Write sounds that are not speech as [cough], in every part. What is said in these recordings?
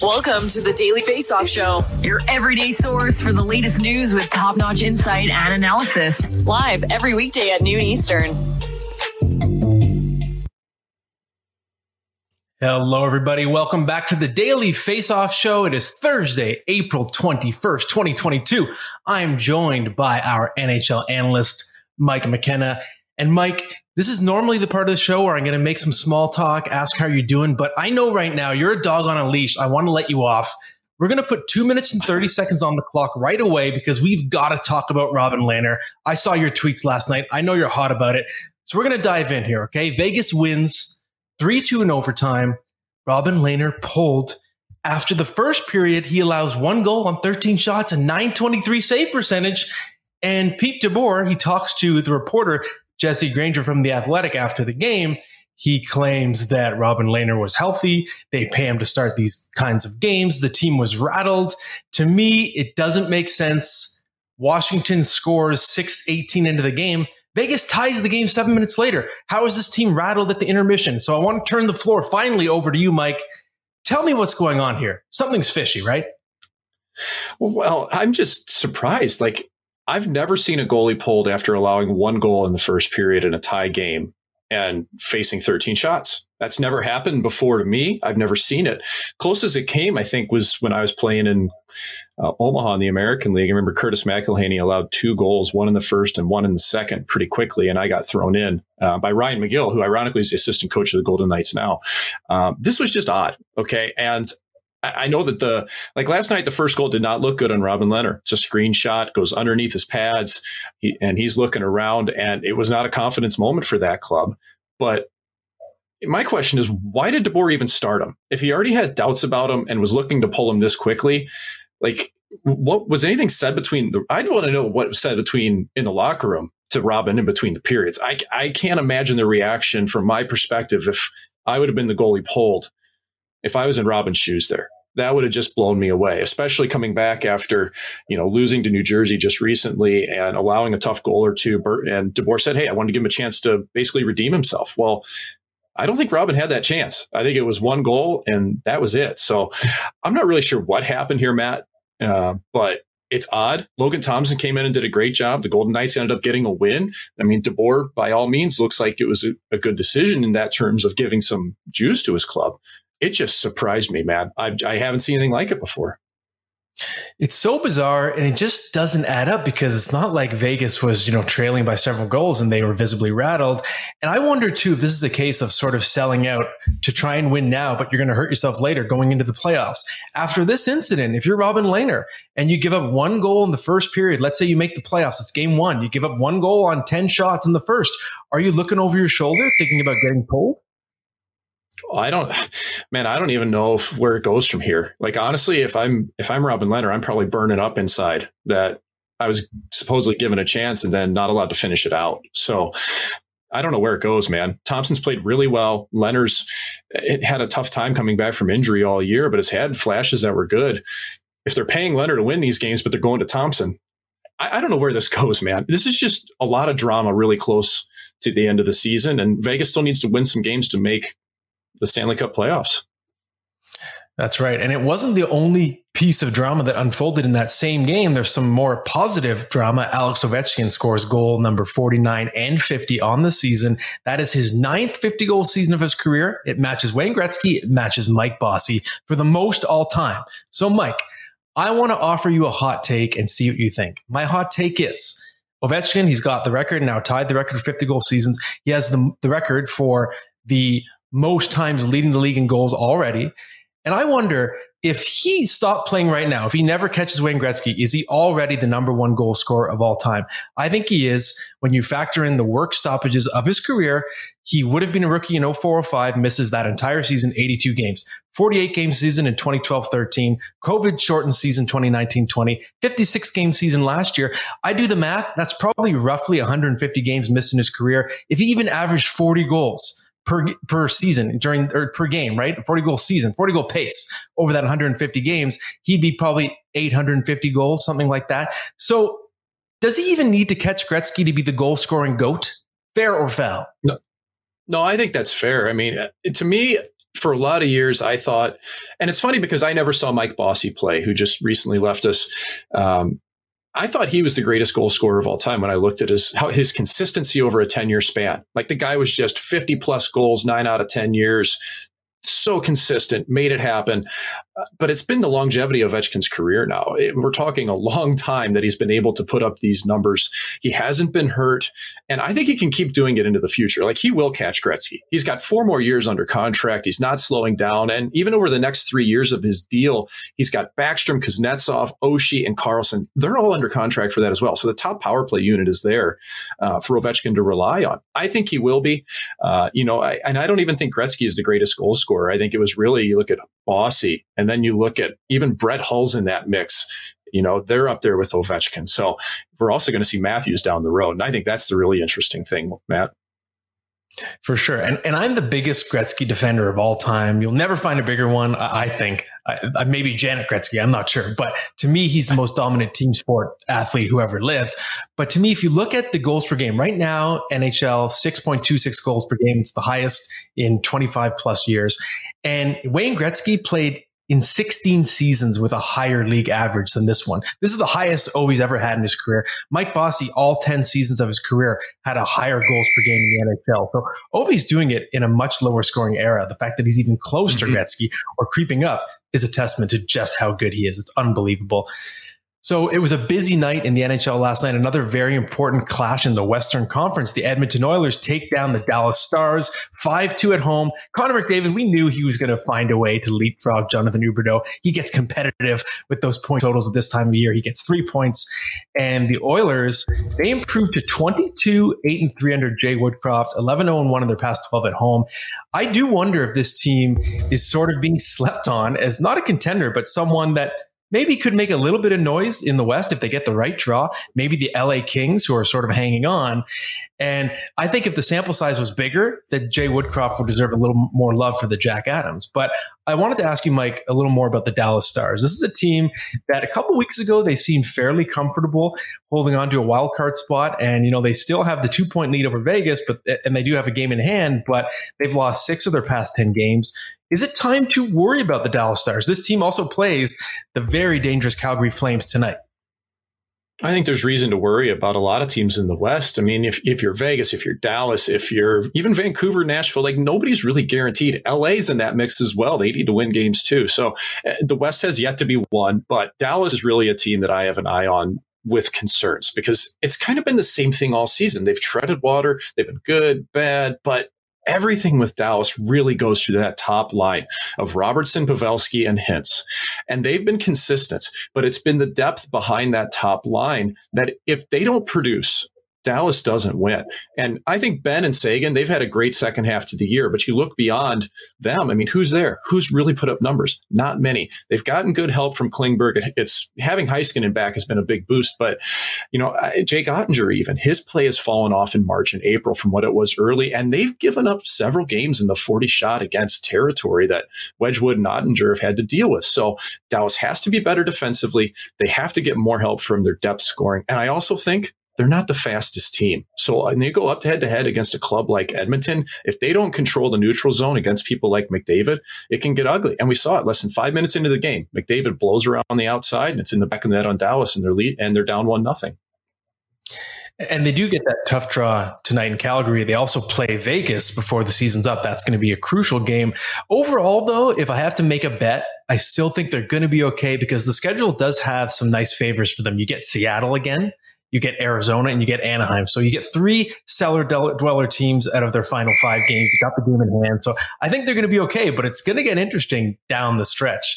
Welcome to the Daily Face Off Show, your everyday source for the latest news with top notch insight and analysis. Live every weekday at noon Eastern. Hello, everybody. Welcome back to the Daily Face Off Show. It is Thursday, April 21st, 2022. I am joined by our NHL analyst, Mike McKenna. And Mike, this is normally the part of the show where I'm going to make some small talk, ask how you're doing. But I know right now you're a dog on a leash. I want to let you off. We're going to put two minutes and 30 seconds on the clock right away because we've got to talk about Robin Lehner. I saw your tweets last night. I know you're hot about it. So we're going to dive in here, okay? Vegas wins 3 2 in overtime. Robin Lehner pulled. After the first period, he allows one goal on 13 shots and 923 save percentage. And Pete DeBoer, he talks to the reporter, Jesse Granger from The Athletic after the game. He claims that Robin Lehner was healthy. They pay him to start these kinds of games. The team was rattled. To me, it doesn't make sense. Washington scores 6 18 into the game. Vegas ties the game seven minutes later. How is this team rattled at the intermission? So I want to turn the floor finally over to you, Mike. Tell me what's going on here. Something's fishy, right? Well, I'm just surprised. Like, I've never seen a goalie pulled after allowing one goal in the first period in a tie game and facing 13 shots. That's never happened before to me. I've never seen it. Closest it came, I think, was when I was playing in uh, Omaha in the American League. I remember Curtis McElhinney allowed two goals, one in the first and one in the second, pretty quickly, and I got thrown in uh, by Ryan McGill, who ironically is the assistant coach of the Golden Knights now. Um, this was just odd, okay, and I know that the like last night the first goal did not look good on Robin Lehner. It's a screenshot, goes underneath his pads, he, and he's looking around, and it was not a confidence moment for that club. But my question is, why did DeBoer even start him? If he already had doubts about him and was looking to pull him this quickly, like what was anything said between the? I'd want to know what was said between in the locker room to Robin in between the periods. I I can't imagine the reaction from my perspective if I would have been the goalie pulled if I was in Robin's shoes there. That would have just blown me away, especially coming back after, you know, losing to New Jersey just recently and allowing a tough goal or two. And DeBoer said, Hey, I wanted to give him a chance to basically redeem himself. Well, I don't think Robin had that chance. I think it was one goal and that was it. So I'm not really sure what happened here, Matt, uh, but it's odd. Logan Thompson came in and did a great job. The Golden Knights ended up getting a win. I mean, DeBoer, by all means, looks like it was a, a good decision in that terms of giving some juice to his club it just surprised me, man. I've, I haven't seen anything like it before. It's so bizarre and it just doesn't add up because it's not like Vegas was, you know, trailing by several goals and they were visibly rattled. And I wonder too if this is a case of sort of selling out to try and win now, but you're going to hurt yourself later going into the playoffs. After this incident, if you're Robin Lehner and you give up one goal in the first period, let's say you make the playoffs, it's game one, you give up one goal on 10 shots in the first. Are you looking over your shoulder thinking about getting pulled? I don't, man, I don't even know if, where it goes from here. Like honestly, if I'm if I'm Robin Lehner, I'm probably burning up inside that I was supposedly given a chance and then not allowed to finish it out. So I don't know where it goes, man. Thompson's played really well. Lehner's had a tough time coming back from injury all year, but has had flashes that were good. If they're paying Lehner to win these games, but they're going to Thompson, I, I don't know where this [laughs] goes, man. This is just a lot of drama really close to the end of the season, and Vegas still needs to win some games to make the Stanley Cup playoffs. That's right. And it wasn't the only piece of drama that unfolded in that same game. There's some more positive drama. Alex Ovechkin scores goal number 49 and 50 on the season. That is his ninth 50 goal season of his career. It matches Wayne Gretzky. It matches Mike Bossy for the most all time. So, Mike, I want to offer you a hot take and see what you think. My hot take is Ovechkin, he's got the record now, tied the record for 50 goal seasons. He has the, the record for the most times leading the league in goals already. And I wonder if he stopped playing right now, if he never catches Wayne Gretzky, is he already the number one goal scorer of all time? I think he is. When you factor in the work stoppages of his career, he would have been a rookie in 0405, misses that entire season, 82 games, 48 game season in 2012 13, COVID shortened season 2019 20, 56 game season last year. I do the math. That's probably roughly 150 games missed in his career. If he even averaged 40 goals, per per season during or per game, right? 40 goal season, 40 goal pace over that 150 games, he'd be probably 850 goals, something like that. So does he even need to catch Gretzky to be the goal scoring goat? Fair or foul? No. No, I think that's fair. I mean, to me, for a lot of years, I thought, and it's funny because I never saw Mike Bossy play, who just recently left us. Um, I thought he was the greatest goal scorer of all time when I looked at his how, his consistency over a 10 year span. Like the guy was just 50 plus goals, nine out of 10 years, so consistent, made it happen. Uh, but it's been the longevity of Ovechkin's career now. It, we're talking a long time that he's been able to put up these numbers. He hasn't been hurt, and I think he can keep doing it into the future. Like he will catch Gretzky. He's got four more years under contract. He's not slowing down, and even over the next three years of his deal, he's got Backstrom, Kuznetsov, Oshie, and Carlson. They're all under contract for that as well. So the top power play unit is there uh, for Ovechkin to rely on. I think he will be. Uh, you know, I, and I don't even think Gretzky is the greatest goal scorer. I think it was really you look at Bossy and then you look at even Brett Hull's in that mix. You know, they're up there with Ovechkin. So we're also going to see Matthews down the road. And I think that's the really interesting thing, Matt. For sure. And, and I'm the biggest Gretzky defender of all time. You'll never find a bigger one, I, I think. I, I, maybe Janet Gretzky, I'm not sure. But to me, he's the most dominant team sport athlete who ever lived. But to me, if you look at the goals per game right now, NHL 6.26 goals per game, it's the highest in 25 plus years. And Wayne Gretzky played in 16 seasons with a higher league average than this one. This is the highest Ovi's ever had in his career. Mike Bossy, all 10 seasons of his career, had a higher goals per game in the NHL. So Ovi's doing it in a much lower scoring era. The fact that he's even close mm-hmm. to Gretzky or creeping up is a testament to just how good he is. It's unbelievable. So it was a busy night in the NHL last night. Another very important clash in the Western Conference. The Edmonton Oilers take down the Dallas Stars 5 2 at home. Connor McDavid, we knew he was going to find a way to leapfrog Jonathan Huberdeau. He gets competitive with those point totals at this time of year. He gets three points. And the Oilers, they improved to 22 8 and 3 under Jay Woodcroft, 11 0 1 in their past 12 at home. I do wonder if this team is sort of being slept on as not a contender, but someone that maybe could make a little bit of noise in the West if they get the right draw. Maybe the LA Kings, who are sort of hanging on. And I think if the sample size was bigger, that Jay Woodcroft would deserve a little more love for the Jack Adams. But I wanted to ask you, Mike, a little more about the Dallas Stars. This is a team that a couple weeks ago they seemed fairly comfortable holding on to a wild card spot, and you know they still have the two point lead over Vegas, but and they do have a game in hand, but they've lost six of their past ten games. Is it time to worry about the Dallas Stars? This team also plays the very dangerous Calgary Flames tonight. I think there's reason to worry about a lot of teams in the West. I mean, if, if you're Vegas, if you're Dallas, if you're even Vancouver, Nashville, like nobody's really guaranteed. LA's in that mix as well. They need to win games too. So uh, the West has yet to be won, but Dallas is really a team that I have an eye on with concerns because it's kind of been the same thing all season. They've treaded water. They've been good, bad, but everything with Dallas really goes through that top line of Robertson, Pavelski, and Hintz. And they've been consistent, but it's been the depth behind that top line that if they don't produce, Dallas doesn't win. And I think Benn and Seguin, they've had a great second half to the year, but you look beyond them. I mean, who's there? Who's really put up numbers? Not many. They've gotten good help from Klingberg. It's having Heiskanen back has been a big boost, but you know, Jake Oettinger, even his play has fallen off in March and April from what it was early. And they've given up several games in the 40 shot against territory that Wedgewood and Oettinger have had to deal with. So Dallas has to be better defensively. They have to get more help from their depth scoring. And I also think they're not the fastest team. So uh, when they go up to head to head against a club like Edmonton, if they don't control the neutral zone against people like McDavid, it can get ugly. And we saw it less than five minutes into the game. McDavid blows around the outside and it's in the back of the net on Dallas and they're lead and they're down one nothing. And they do get that tough draw tonight in Calgary. They also play Vegas before the season's up. That's going to be a crucial game. Overall, though, if I have to make a bet, I still think they're going to be okay because the schedule does have some nice favors for them. You get Seattle again, you get Arizona, and you get Anaheim. So you get three cellar dweller teams out of their final five games. You got the game in hand. So I think they're going to be okay, but it's going to get interesting down the stretch.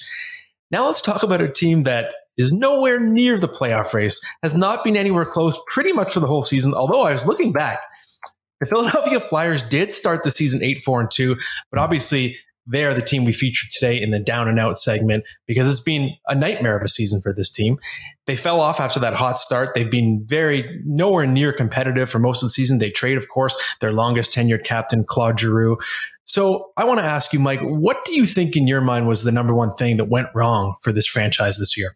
Now let's talk about a team that is nowhere near the playoff race, has not been anywhere close pretty much for the whole season. Although I was looking back, the Philadelphia Flyers did start the season 8 4 and 2, but obviously they are the team we featured today in the down and out segment because it's been a nightmare of a season for this team. They fell off after that hot start. They've been very nowhere near competitive for most of the season. They trade, of course, their longest tenured captain, Claude Giroux. So I want to ask you, Mike, what do you think in your mind was the number one thing that went wrong for this franchise this year?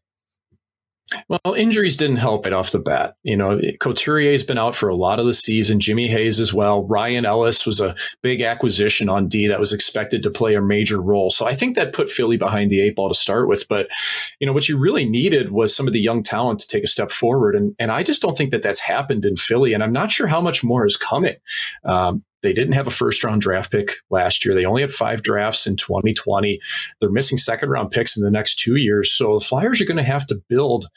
Well, injuries didn't help right off the bat. You know, Couturier's been out for a lot of the season. Jimmy Hayes as well. Ryan Ellis was a big acquisition on D that was expected to play a major role. So I think that put Philly behind the eight ball to start with. But, you know, what you really needed was some of the young talent to take a step forward. And, and I just don't think that that's happened in Philly. And I'm not sure how much more is coming. Um, they didn't have a first round draft pick last year. They only had five drafts in 2020. They're missing second round picks in the next two years. So the Flyers are going to have to build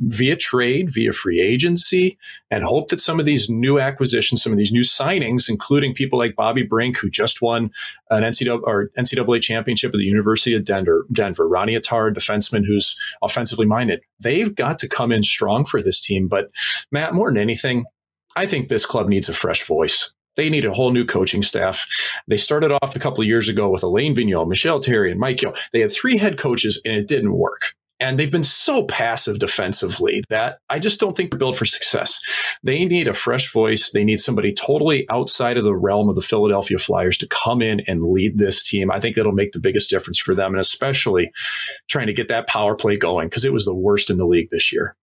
via trade, via free agency, and hope that some of these new acquisitions, some of these new signings, including people like Bobby Brink, who just won an NCAA, or NCAA championship at the University of Denver, Denver, Ronnie Attard, defenseman who's offensively minded, they've got to come in strong for this team. But Matt, more than anything, I think this club needs a fresh voice. They need a whole new coaching staff. They started off a couple of years ago with Alain Vigneault, Michel Therrien, and Mike. They had three head coaches and it didn't work. And they've been so passive defensively that I just don't think they're built for success. They need a fresh voice. They need somebody totally outside of the realm of the Philadelphia Flyers to come in and lead this team. I think that'll make the biggest difference for them, and especially trying to get that power play going because it was the worst in the league this year.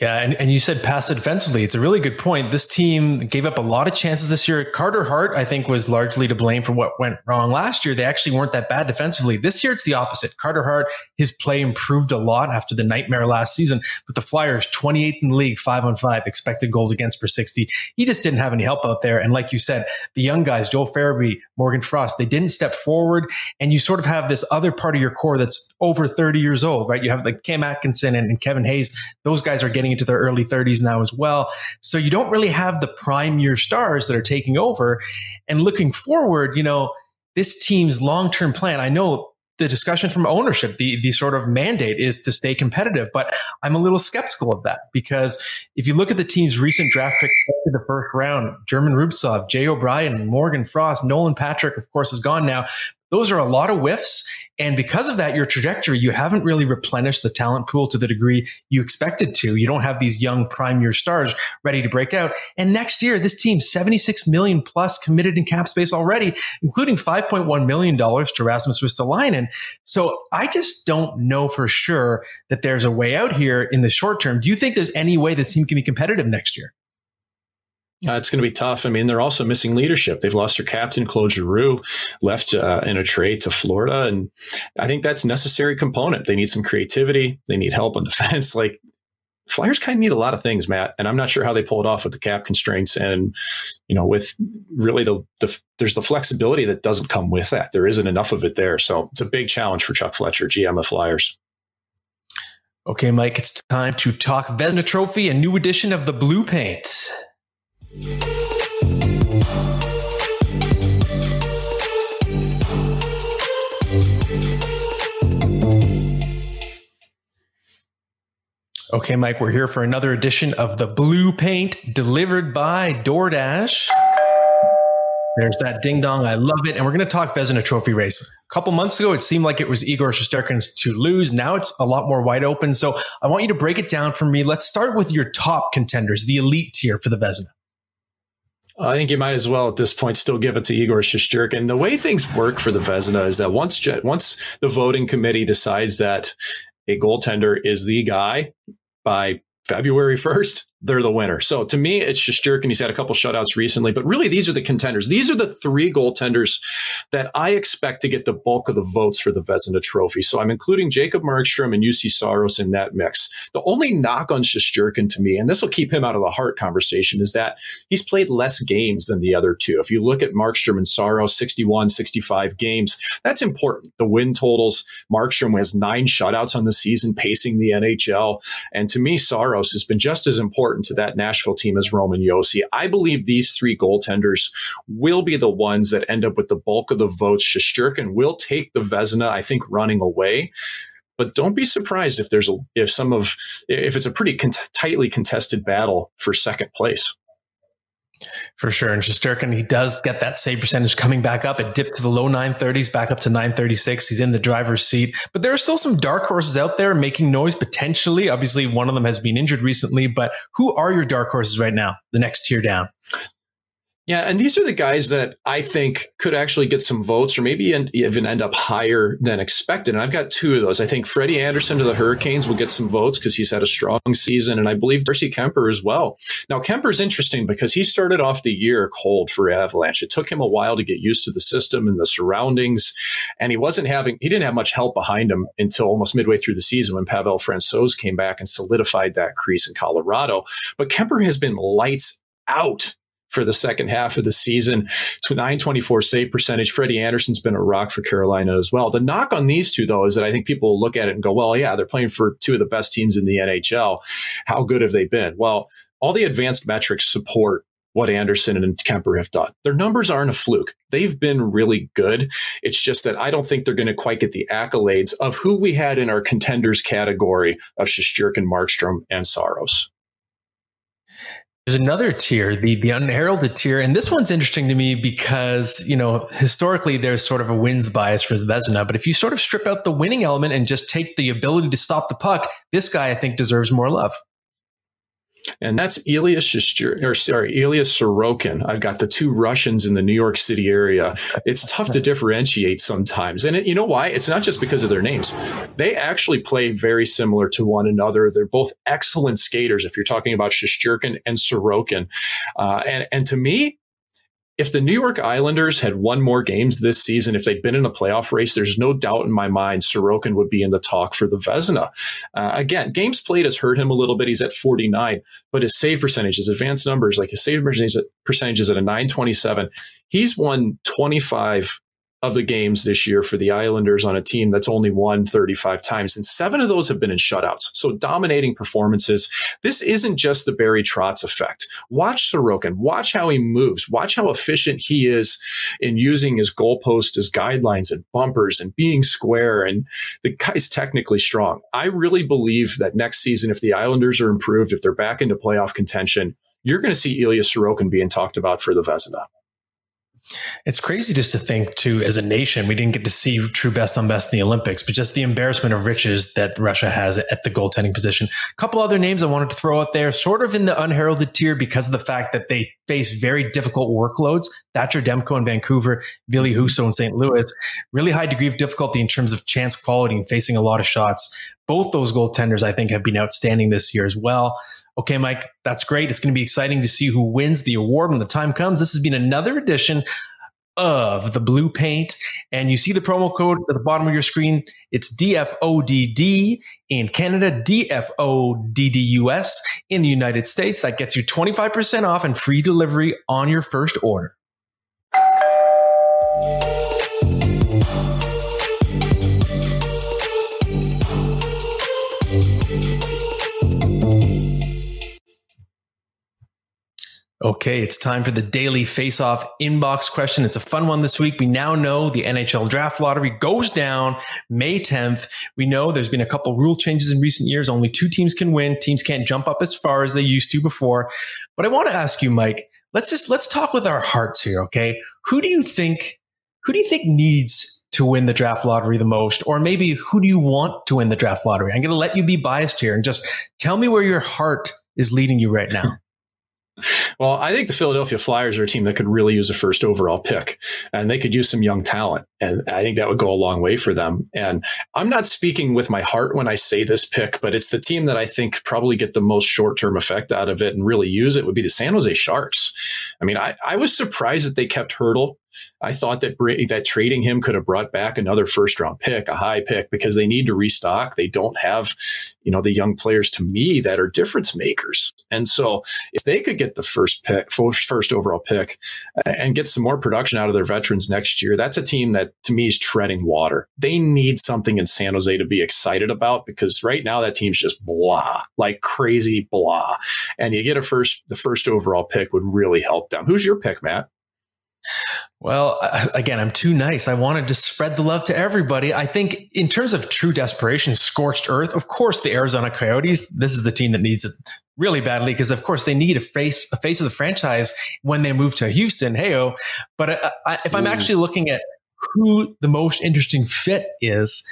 Yeah, and, and you said pass defensively. It's a really good point. This team gave up a lot of chances this year. Carter Hart, I think, was largely to blame for what went wrong last year. They actually weren't that bad defensively. This year, it's the opposite. Carter Hart, his play improved a lot after the nightmare last season. But the Flyers, 28th in the league, five on five, expected goals against per 60. He just didn't have any help out there. And like you said, the young guys, Joel Farabee, Morgan Frost, they didn't step forward. And you sort of have this other part of your core that's over 30 years old, right? You have like Cam Atkinson and, and Kevin Hayes. Those guys are getting getting into their early 30s now as well. So you don't really have the prime year stars that are taking over. And looking forward, you know, this team's long term plan, I know the discussion from ownership, the, the sort of mandate is to stay competitive. But I'm a little skeptical of that because if you look at the team's recent draft pick to the first round, German Rubtsov, Jay O'Brien, Morgan Frost, Nolan Patrick, of course, is gone now. Those are a lot of whiffs. And because of that, your trajectory, you haven't really replenished the talent pool to the degree you expected to. You don't have these young prime year stars ready to break out. And next year, this team, 76 million plus committed in cap space already, including $5.1 million to Rasmus Ristolainen. So I just don't know for sure that there's a way out here in the short term. Do you think there's any way this team can be competitive next year? Uh, it's going to be tough. I mean, they're also missing leadership. They've lost their captain, Claude Giroux, left uh, in a trade to Florida. And I think that's necessary component. They need some creativity. They need help on [laughs] defense. Like, Flyers kind of need a lot of things, Matt, and I'm not sure how they pull it off with the cap constraints and, you know, with really the, the there's the flexibility that doesn't come with that. There isn't enough of it there, so it's a big challenge for Chuck Fletcher, GM of Flyers. Okay, Mike, it's time to talk Vezina Trophy, a new edition of the Blue Paint. Okay, Mike, we're here for another edition of the Blue Paint delivered by DoorDash. There's that ding dong. I love it. And we're going to talk Vezina Trophy race. A couple months ago, it seemed like it was Igor Shesterkin's to lose. Now it's a lot more wide open. So I want you to break it down for me. Let's start with your top contenders, the elite tier for the Vezina. I think you might as well at this point still give it to Igor Shesterkin. The way things work for the Vezina is that once once the voting committee decides that a goaltender is the guy by February 1st, they're the winner. So to me, it's Shesterkin. He's had a couple shutouts recently, but really these are the contenders. These are the three goaltenders that I expect to get the bulk of the votes for the Vezina Trophy. So I'm including Jacob Markstrom and Juuse Saros in that mix. The only knock on Shesterkin to me, and this will keep him out of the Hart conversation, is that he's played less games than the other two. If you look at Markstrom and Saros, 61, 65 games, that's important. The win totals, Markstrom has nine shutouts on the season, pacing the NHL. And to me, Saros has been just as important important to that Nashville team as Roman Josi. I believe these three goaltenders will be the ones that end up with the bulk of the votes. Shesterkin will take the Vezina, I think, running away. But don't be surprised if there's a, if some of if it's a pretty con- tightly contested battle for second place. For sure. And Shesterkin, he does get that save percentage coming back up. It dipped to the low 930s, back up to 936. He's in the driver's seat. But there are still some dark horses out there making noise potentially. Obviously, one of them has been injured recently. But who are your dark horses right now, the next tier down? Yeah, and these are the guys that I think could actually get some votes or maybe even end up higher than expected. And I've got two of those. I think Freddie Andersen to the Hurricanes will get some votes because he's had a strong season. And I believe Darcy Kuemper as well. Now, Kuemper's interesting because he started off the year cold for Avalanche. It took him a while to get used to the system and the surroundings. And he wasn't having, he didn't have much help behind him until almost midway through the season when Pavel Francouz came back and solidified that crease in Colorado. But Kuemper has been lights out for the second half of the season. To 924 save percentage. Freddie Andersen's been a rock for Carolina as well. The knock on these two, though, is that I think people look at it and go, well, yeah, they're playing for two of the best teams in the NHL. How good have they been? Well, all the advanced metrics support what Andersen and Kuemper have done. Their numbers aren't a fluke. They've been really good. It's just that I don't think they're going to quite get the accolades of who we had in our contenders category of Shesterkin, Markstrom, and Saros. There's another tier, the the unheralded tier, and this one's interesting to me because you know historically there's sort of a wins bias for Vezina, but if you sort of strip out the winning element and just take the ability to stop the puck, this guy I think deserves more love and that's Elias Shishir, or sorry, Elias Sorokin. I've got the two Russians in the New York City area. It's tough to differentiate sometimes, and it, you know why? It's not just because of their names. They actually play very similar to one another. They're both excellent skaters. If you're talking about Shesterkin and Sorokin, uh, and and to me, if the New York Islanders had won more games this season, if they'd been in a playoff race, there's no doubt in my mind Sorokin would be in the talk for the Vezina. Uh, again, games played has hurt him a little bit. He's at 49, but his save percentage, his advanced numbers, like his save percentage is at a 927. He's won 25 of the games this year for the Islanders on a team that's only won 35 times, and seven of those have been in shutouts. So dominating performances. This isn't just the Barry Trotz effect. Watch Sorokin. Watch how he moves. Watch how efficient he is in using his goalpost as guidelines and bumpers and being square. And the guy's technically strong. I really believe that next season, if the Islanders are improved, if they're back into playoff contention, you're going to see Ilya Sorokin being talked about for the Vezina. It's crazy just to think, too, as a nation, we didn't get to see true best on best in the Olympics, but just the embarrassment of riches that Russia has at the goaltending position. A couple other names I wanted to throw out there, sort of in the unheralded tier because of the fact that they face very difficult workloads. Thatcher Demko in Vancouver, Ville mm-hmm. Husso in St. Louis. Really high degree of difficulty in terms of chance quality and facing a lot of shots. Both those goaltenders, I think, have been outstanding this year as well. Okay, Mike, that's great. It's going to be exciting to see who wins the award when the time comes. This has been another edition of the blue paint. And you see the promo code at the bottom of your screen. It's DFODD in Canada, DFODDUS in the United States. That gets you 25% off and free delivery on your first order. Okay, it's time for the daily face-off inbox question. It's a fun one this week. We now know the NHL draft lottery goes down May 10th. We know there's been a couple rule changes in recent years. Only two teams can win. Teams can't jump up as far as they used to before. But I want to ask you, Mike, let's just let's talk with our hearts here, okay? Who do you think who do you think needs to win the draft lottery the most? Or maybe who do you want to win the draft lottery? I'm going to let you be biased here and just tell me where your heart is leading you right now. Well, I think the Philadelphia Flyers are a team that could really use a first overall pick and they could use some young talent. And I think that would go a long way for them. And I'm not speaking with my heart when I say this pick, but it's the team that I think probably get the most short term effect out of it and really use it would be the San Jose Sharks. I mean, I, I was surprised that they kept Hertl I thought that that trading him could have brought back another first round pick, a high pick, because they need to restock. They don't have, you know, the young players to me that are difference makers. And so if they could get the first pick, first overall pick, and get some more production out of their veterans next year, that's a team that to me is treading water. They need something in San Jose to be excited about because right now that team's just blah, like crazy blah. And you get a first, the first overall pick would really help them. Who's your pick, Matt? Well, again, I'm too nice. I wanted to spread the love to everybody. I think in terms of true desperation, scorched earth, of course, the Arizona Coyotes, this is the team that needs it really badly because of course they need a face, a face of the franchise when they move to Houston. Heyo. Oh. But I, I, if I'm actually looking at who the most interesting fit is,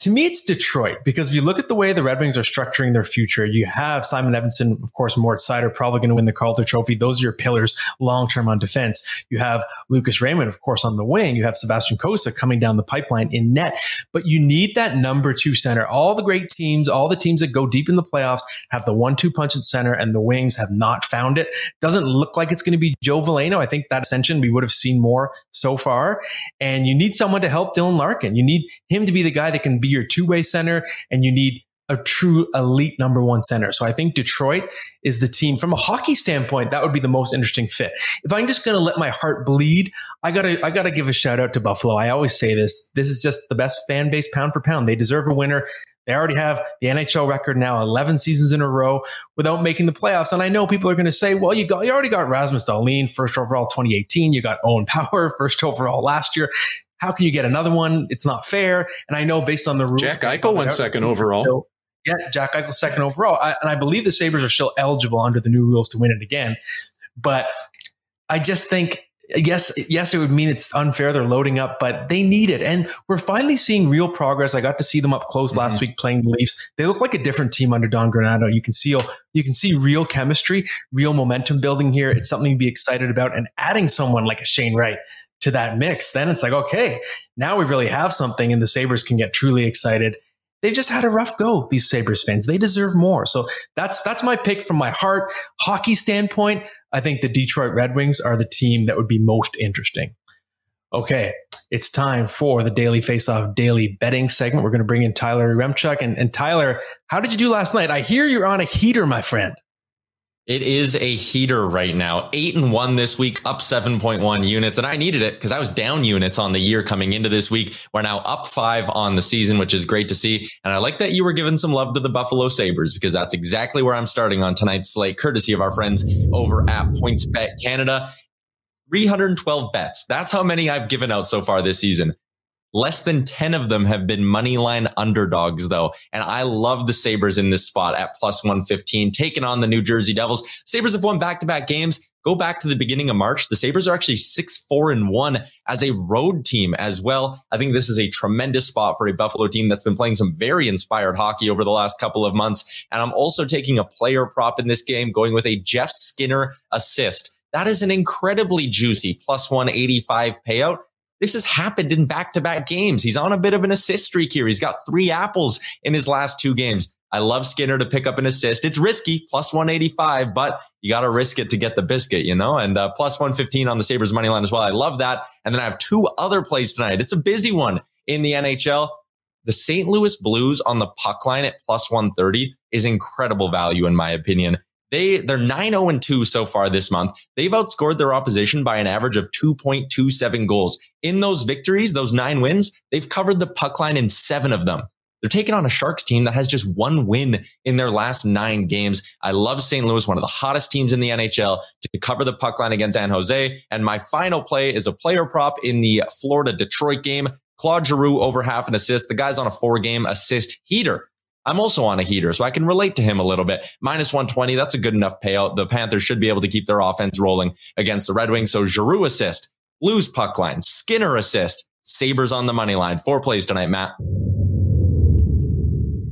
to me, it's Detroit because if you look at the way the Red Wings are structuring their future, you have Simon Edvinsson, of course, Moritz Seider probably going to win the Calder Trophy. Those are your pillars long term on defense. You have Lucas Raymond, of course, on the wing. You have Sebastian Cossa coming down the pipeline in net. But you need that number two center. All the great teams, all the teams that go deep in the playoffs have the one two punch at center, and the Wings have not found it. Doesn't look like it's going to be Joe Veleno. I think that ascension we would have seen more so far. And you need someone to help Dylan Larkin. You need him to be the guy that can be your two way center and you need a true elite number one center. So I think Detroit is the team from a hockey standpoint. That would be the most interesting fit. If I'm just going to let my heart bleed, I gotta, I gotta give a shout out to Buffalo. I always say this. This is just the best fan base pound for pound. They deserve a winner. They already have the NHL record now, 11 seasons in a row without making the playoffs. And I know people are going to say, well, you got, you already got Rasmus Dahlin, first overall 2018. You got Owen Power, [laughs] first overall last year. How can you get another one? It's not fair. And I know based on the rules, Jack Eichel went second overall. yeah, Jack Eichel second overall, I, and I believe the Sabres are still eligible under the new rules to win it again. But I just think yes, yes, it would mean it's unfair. They're loading up, but they need it. And we're finally seeing real progress. I got to see them up close mm-hmm. last week playing the Leafs. They look like a different team under Don Granato. You can see, you can see real chemistry, real momentum building here. It's something to be excited about and adding someone like a Shane Wright to that mix, then it's like, okay, now we really have something and the Sabres can get truly excited. They've just had a rough go, these Sabres fans. They deserve more. So that's that's my pick from my heart. Hockey standpoint, I think the Detroit Red Wings are the team that would be most interesting. Okay, it's time for the Daily Faceoff Daily Betting segment. We're going to bring in Tyler Remchuk. And, and Tyler, how did you do last night? I hear you're on a heater, my friend. It is a heater right now. Eight and one this week, up 7.1 units. And I needed it because I was down units on the year coming into this week. We're now up five on the season, which is great to see. And I like that you were giving some love to the Buffalo Sabres because that's exactly where I'm starting on tonight's slate, courtesy of our friends over at PointsBet Canada. 312 bets. That's how many I've given out so far this season. Less than 10 of them have been money line underdogs, though. And I love the Sabres in this spot at plus 115, taking on the New Jersey Devils. Sabres have won back to back games. Go back to the beginning of March. The Sabres are actually 6 4 and 1 as a road team as well. I think this is a tremendous spot for a Buffalo team that's been playing some very inspired hockey over the last couple of months. And I'm also taking a player prop in this game, going with a Jeff Skinner assist. That is an incredibly juicy plus 185 payout. This has happened in back to back games. He's on a bit of an assist streak here. He's got three apples in his last two games. I love Skinner to pick up an assist. It's risky, plus 185, but you got to risk it to get the biscuit, you know, and uh, plus 115 on the Sabres money line as well. I love that. And then I have two other plays tonight. It's a busy one in the NHL. The St. Louis Blues on the puck line at plus 130 is incredible value, in my opinion. They they're 9-0 and 2 so far this month. They've outscored their opposition by an average of 2.27 goals. In those victories, those 9 wins, they've covered the puck line in 7 of them. They're taking on a Sharks team that has just one win in their last nine games. I love St. Louis, one of the hottest teams in the NHL, to cover the puck line against San Jose. And my final play is a player prop in the Florida Detroit game. Claude Giroux over half an assist. The guy's on a four game assist heater. I'm also on a heater, so I can relate to him a little bit. Minus 120, that's a good enough payout. The Panthers should be able to keep their offense rolling against the Red Wings. So Giroux assist, Blues puck line, Skinner assist, Sabres on the money line. Four plays tonight, Matt.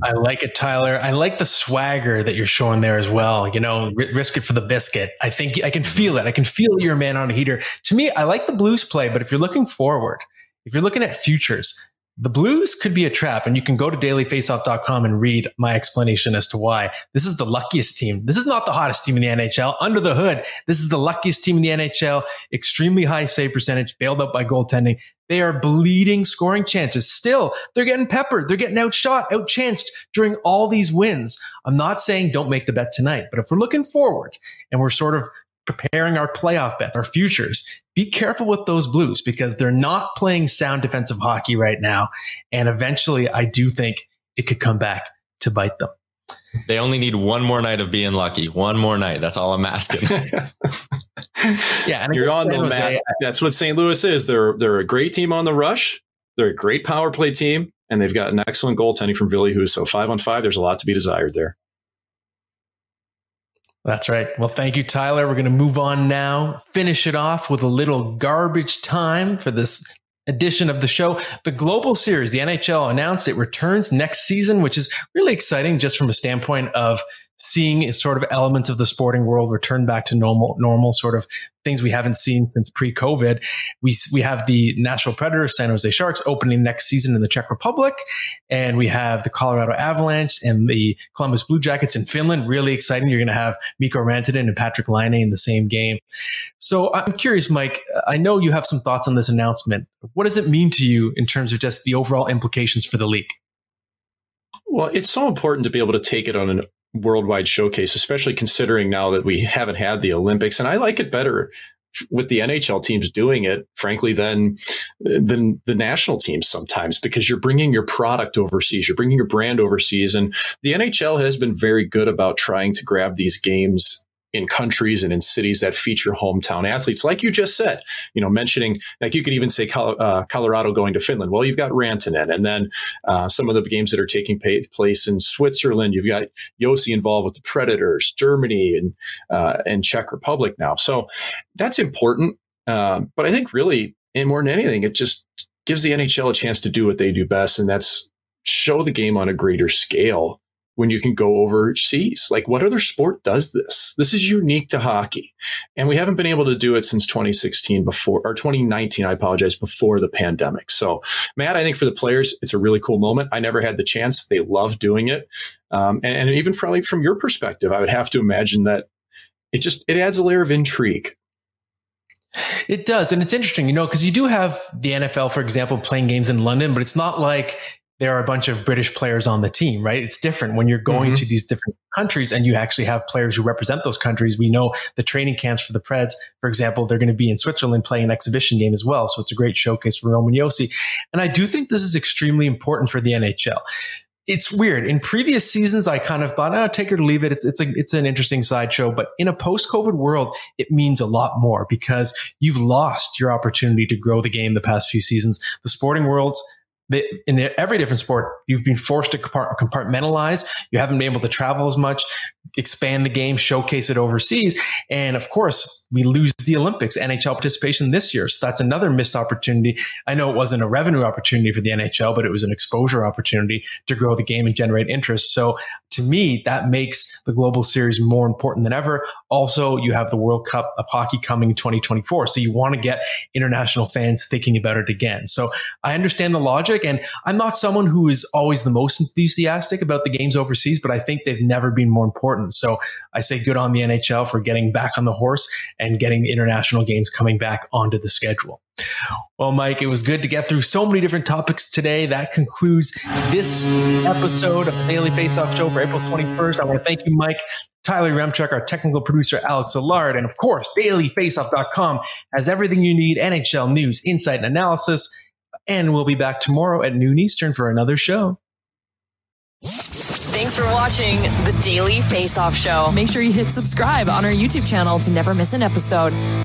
I like it, Tyler. I like the swagger that you're showing there as well. You know, risk it for the biscuit. I think I can feel it. I can feel you're a man on a heater. To me, I like the Blues play, but if you're looking forward, if you're looking at futures, the Blues could be a trap, and you can go to dailyfaceoff.com and read my explanation as to why. This is the luckiest team. This is not the hottest team in the NHL. Under the hood, this is the luckiest team in the NHL. Extremely high save percentage, bailed out by goaltending. They are bleeding scoring chances. Still, they're getting peppered. They're getting outshot, outchanced during all these wins. I'm not saying don't make the bet tonight, but if we're looking forward and we're sort of preparing our playoff bets, our futures, be careful with those blues because they're not playing sound defensive hockey right now. And eventually, I do think it could come back to bite them. They only need one more night of being lucky. One more night. That's all I'm asking. [laughs] yeah, and you're on the map. That's what St. Louis is. They're they're a great team on the rush. They're a great power play team, and they've got an excellent goaltending from Ville Husso. Five on five. There's a lot to be desired there. That's right. Well, thank you, Tyler. We're going to move on now, finish it off with a little garbage time for this edition of the show. The Global Series, the NHL announced it returns next season, which is really exciting just from a standpoint of seeing sort of elements of the sporting world return back to normal, normal sort of things we haven't seen since pre-COVID. We we have the Nashville Predators, San Jose Sharks opening next season in the Czech Republic, and we have the Colorado Avalanche and the Columbus Blue Jackets in Finland. Really exciting. You're going to have Mikko Rantanen and Patrik Laine in the same game. So I'm curious, Mike. I know you have some thoughts on this announcement. What does it mean to you in terms of just the overall implications for the league? Well, it's so important to be able to take it on an worldwide showcase, especially considering now that we haven't had the Olympics. And I like it better with the NHL teams doing it, frankly, than than the national teams sometimes because you're bringing your product overseas, you're bringing your brand overseas, and the NHL has been very good about trying to grab these games in countries and in cities that feature hometown athletes, like you just said. You know, mentioning like you could even say uh, Colorado going to Finland. Well, you've got Rantanen, and then uh, some of the games that are taking place in Switzerland. You've got Josi involved with the Predators, Germany, and uh, and Czech Republic now. So that's important. Um, but I think really, and more than anything, it just gives the NHL a chance to do what they do best, and that's show the game on a greater scale when you can go overseas. Like, what other sport does this? This is unique to hockey. And we haven't been able to do it since 2016 before, or 2019, I apologize, before the pandemic. So, Matt, I think for the players, it's a really cool moment. I never had the chance. They love doing it. Um, and, and even from, from your perspective, I would have to imagine that it just, it adds a layer of intrigue. It does. And it's interesting, you know, because you do have the NFL, for example, playing games in London, but it's not like there are a bunch of British players on the team, right? It's different when you're going mm-hmm. to these different countries and you actually have players who represent those countries. We know the training camps for the Preds, for example, they're going to be in Switzerland playing an exhibition game as well. So it's a great showcase for Roman Josi. And I do think this is extremely important for the NHL. It's weird. In previous seasons, I kind of thought, oh, take it or leave it. It's, it's a, it's an interesting sideshow. But in a post-COVID world, it means a lot more because you've lost your opportunity to grow the game the past few seasons. The sporting world's in every different sport, you've been forced to compartmentalize. You haven't been able to travel as much, expand the game, showcase it overseas. And of course, we lose the Olympics, NHL participation this year. So that's another missed opportunity. I know it wasn't a revenue opportunity for the NHL, but it was an exposure opportunity to grow the game and generate interest. So to me, that makes the global series more important than ever. Also, you have the World Cup of hockey coming in 2024. So you want to get international fans thinking about it again. So I understand the logic and I'm not someone who is always the most enthusiastic about the games overseas, but I think they've never been more important. So I say good on the NHL for getting back on the horse and getting international games coming back onto the schedule. Well, Mike, it was good to get through so many different topics today. That concludes this episode of the Daily Face Off Show for April 21st. I want to thank you, Mike. Tyler Remchuk, our technical producer, Alex Allard, and of course, dailyfaceoff.com has everything you need NHL news, insight, and analysis. And we'll be back tomorrow at noon Eastern for another show. Thanks for watching the Daily Face Off Show. Make sure you hit subscribe on our YouTube channel to never miss an episode.